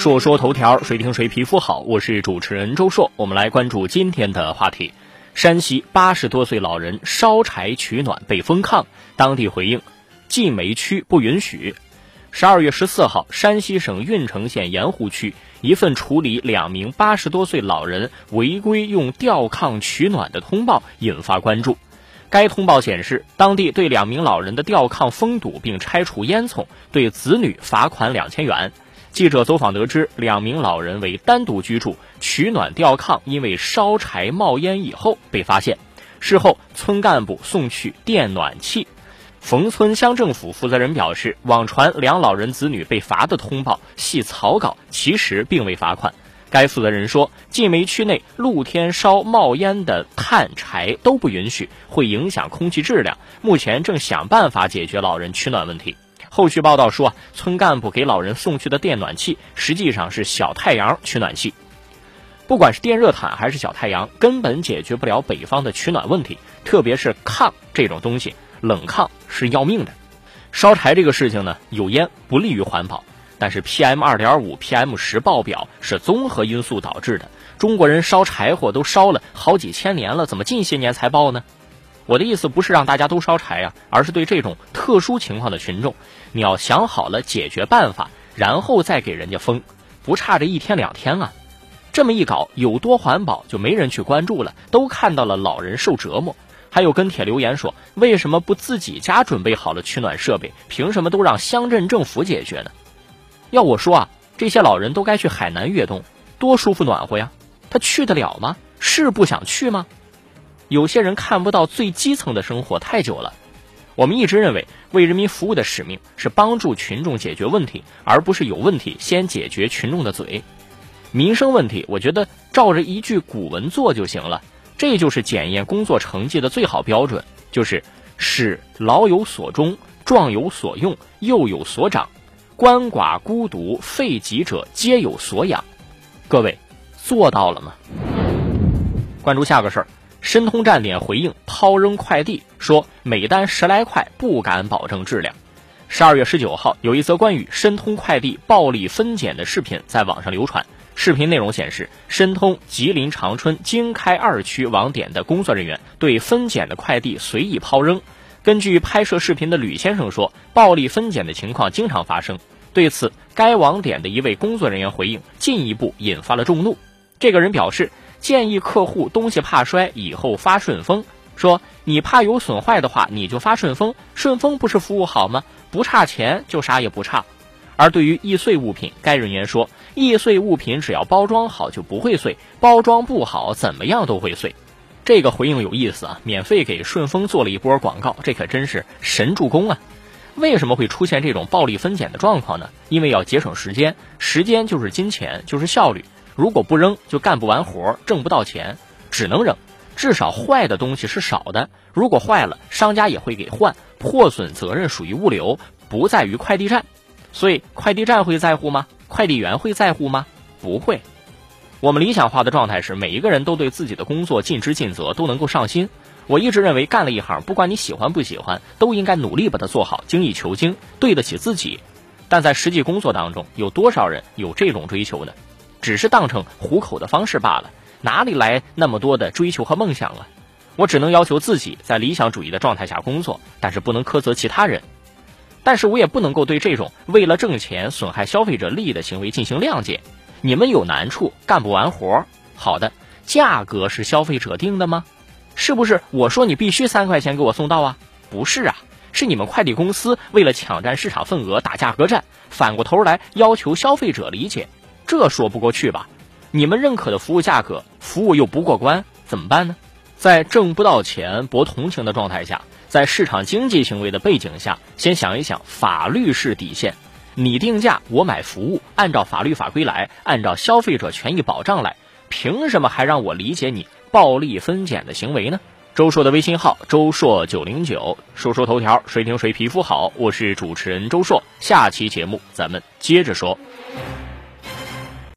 说说头条，谁听谁皮肤好。我是主持人周硕，我们来关注今天的话题：山西八十多岁老人烧柴取暖被封炕，当地回应晋煤区不允许。十二月十四号，山西省运城县盐湖区一份处理两名八十多岁老人违规用吊炕取暖的通报引发关注。该通报显示，当地对两名老人的吊炕封堵并拆除烟囱，对子女罚款两千元。记者走访得知，两名老人为单独居住，取暖吊炕因为烧柴冒烟以后被发现。事后，村干部送去电暖气。冯村乡政府负责人表示，网传两老人子女被罚的通报系草稿，其实并未罚款。该负责人说，晋煤区内露天烧冒烟的炭柴都不允许，会影响空气质量。目前正想办法解决老人取暖问题。后续报道说，村干部给老人送去的电暖气实际上是小太阳取暖器。不管是电热毯还是小太阳，根本解决不了北方的取暖问题。特别是炕这种东西，冷炕是要命的。烧柴这个事情呢，有烟不利于环保，但是 PM 二点五、PM 十爆表是综合因素导致的。中国人烧柴火都烧了好几千年了，怎么近些年才爆呢？我的意思不是让大家都烧柴呀，而是对这种特殊情况的群众，你要想好了解决办法，然后再给人家封，不差这一天两天啊。这么一搞，有多环保就没人去关注了，都看到了老人受折磨。还有跟帖留言说，为什么不自己家准备好了取暖设备，凭什么都让乡镇政府解决呢？要我说啊，这些老人都该去海南越冬，多舒服暖和呀，他去得了吗？是不想去吗？有些人看不到最基层的生活太久了。我们一直认为，为人民服务的使命是帮助群众解决问题，而不是有问题先解决群众的嘴。民生问题，我觉得照着一句古文做就行了。这就是检验工作成绩的最好标准，就是使老有所终，壮有所用，幼有所长，鳏寡孤独废疾者皆有所养。各位做到了吗？关注下个事儿。申通站点回应抛扔快递，说每单十来块不敢保证质量。十二月十九号，有一则关于申通快递暴力分拣的视频在网上流传。视频内容显示，申通吉林长春经开二区网点的工作人员对分拣的快递随意抛扔。根据拍摄视频的吕先生说，暴力分拣的情况经常发生。对此，该网点的一位工作人员回应，进一步引发了众怒。这个人表示。建议客户东西怕摔，以后发顺丰。说你怕有损坏的话，你就发顺丰。顺丰不是服务好吗？不差钱就啥也不差。而对于易碎物品，该人员说，易碎物品只要包装好就不会碎，包装不好怎么样都会碎。这个回应有意思啊，免费给顺丰做了一波广告，这可真是神助攻啊！为什么会出现这种暴力分拣的状况呢？因为要节省时间，时间就是金钱，就是效率。如果不扔，就干不完活，挣不到钱，只能扔。至少坏的东西是少的。如果坏了，商家也会给换。破损责任属于物流，不在于快递站。所以，快递站会在乎吗？快递员会在乎吗？不会。我们理想化的状态是，每一个人都对自己的工作尽职尽责，都能够上心。我一直认为，干了一行，不管你喜欢不喜欢，都应该努力把它做好，精益求精，对得起自己。但在实际工作当中，有多少人有这种追求呢？只是当成糊口的方式罢了，哪里来那么多的追求和梦想啊？我只能要求自己在理想主义的状态下工作，但是不能苛责其他人。但是我也不能够对这种为了挣钱损害消费者利益的行为进行谅解。你们有难处，干不完活儿，好的，价格是消费者定的吗？是不是我说你必须三块钱给我送到啊？不是啊，是你们快递公司为了抢占市场份额打价格战，反过头来要求消费者理解。这说不过去吧？你们认可的服务价格，服务又不过关，怎么办呢？在挣不到钱博同情的状态下，在市场经济行为的背景下，先想一想法律是底线。你定价，我买服务，按照法律法规来，按照消费者权益保障来，凭什么还让我理解你暴力分拣的行为呢？周硕的微信号周硕九零九，说说头条，谁听谁皮肤好。我是主持人周硕，下期节目咱们接着说。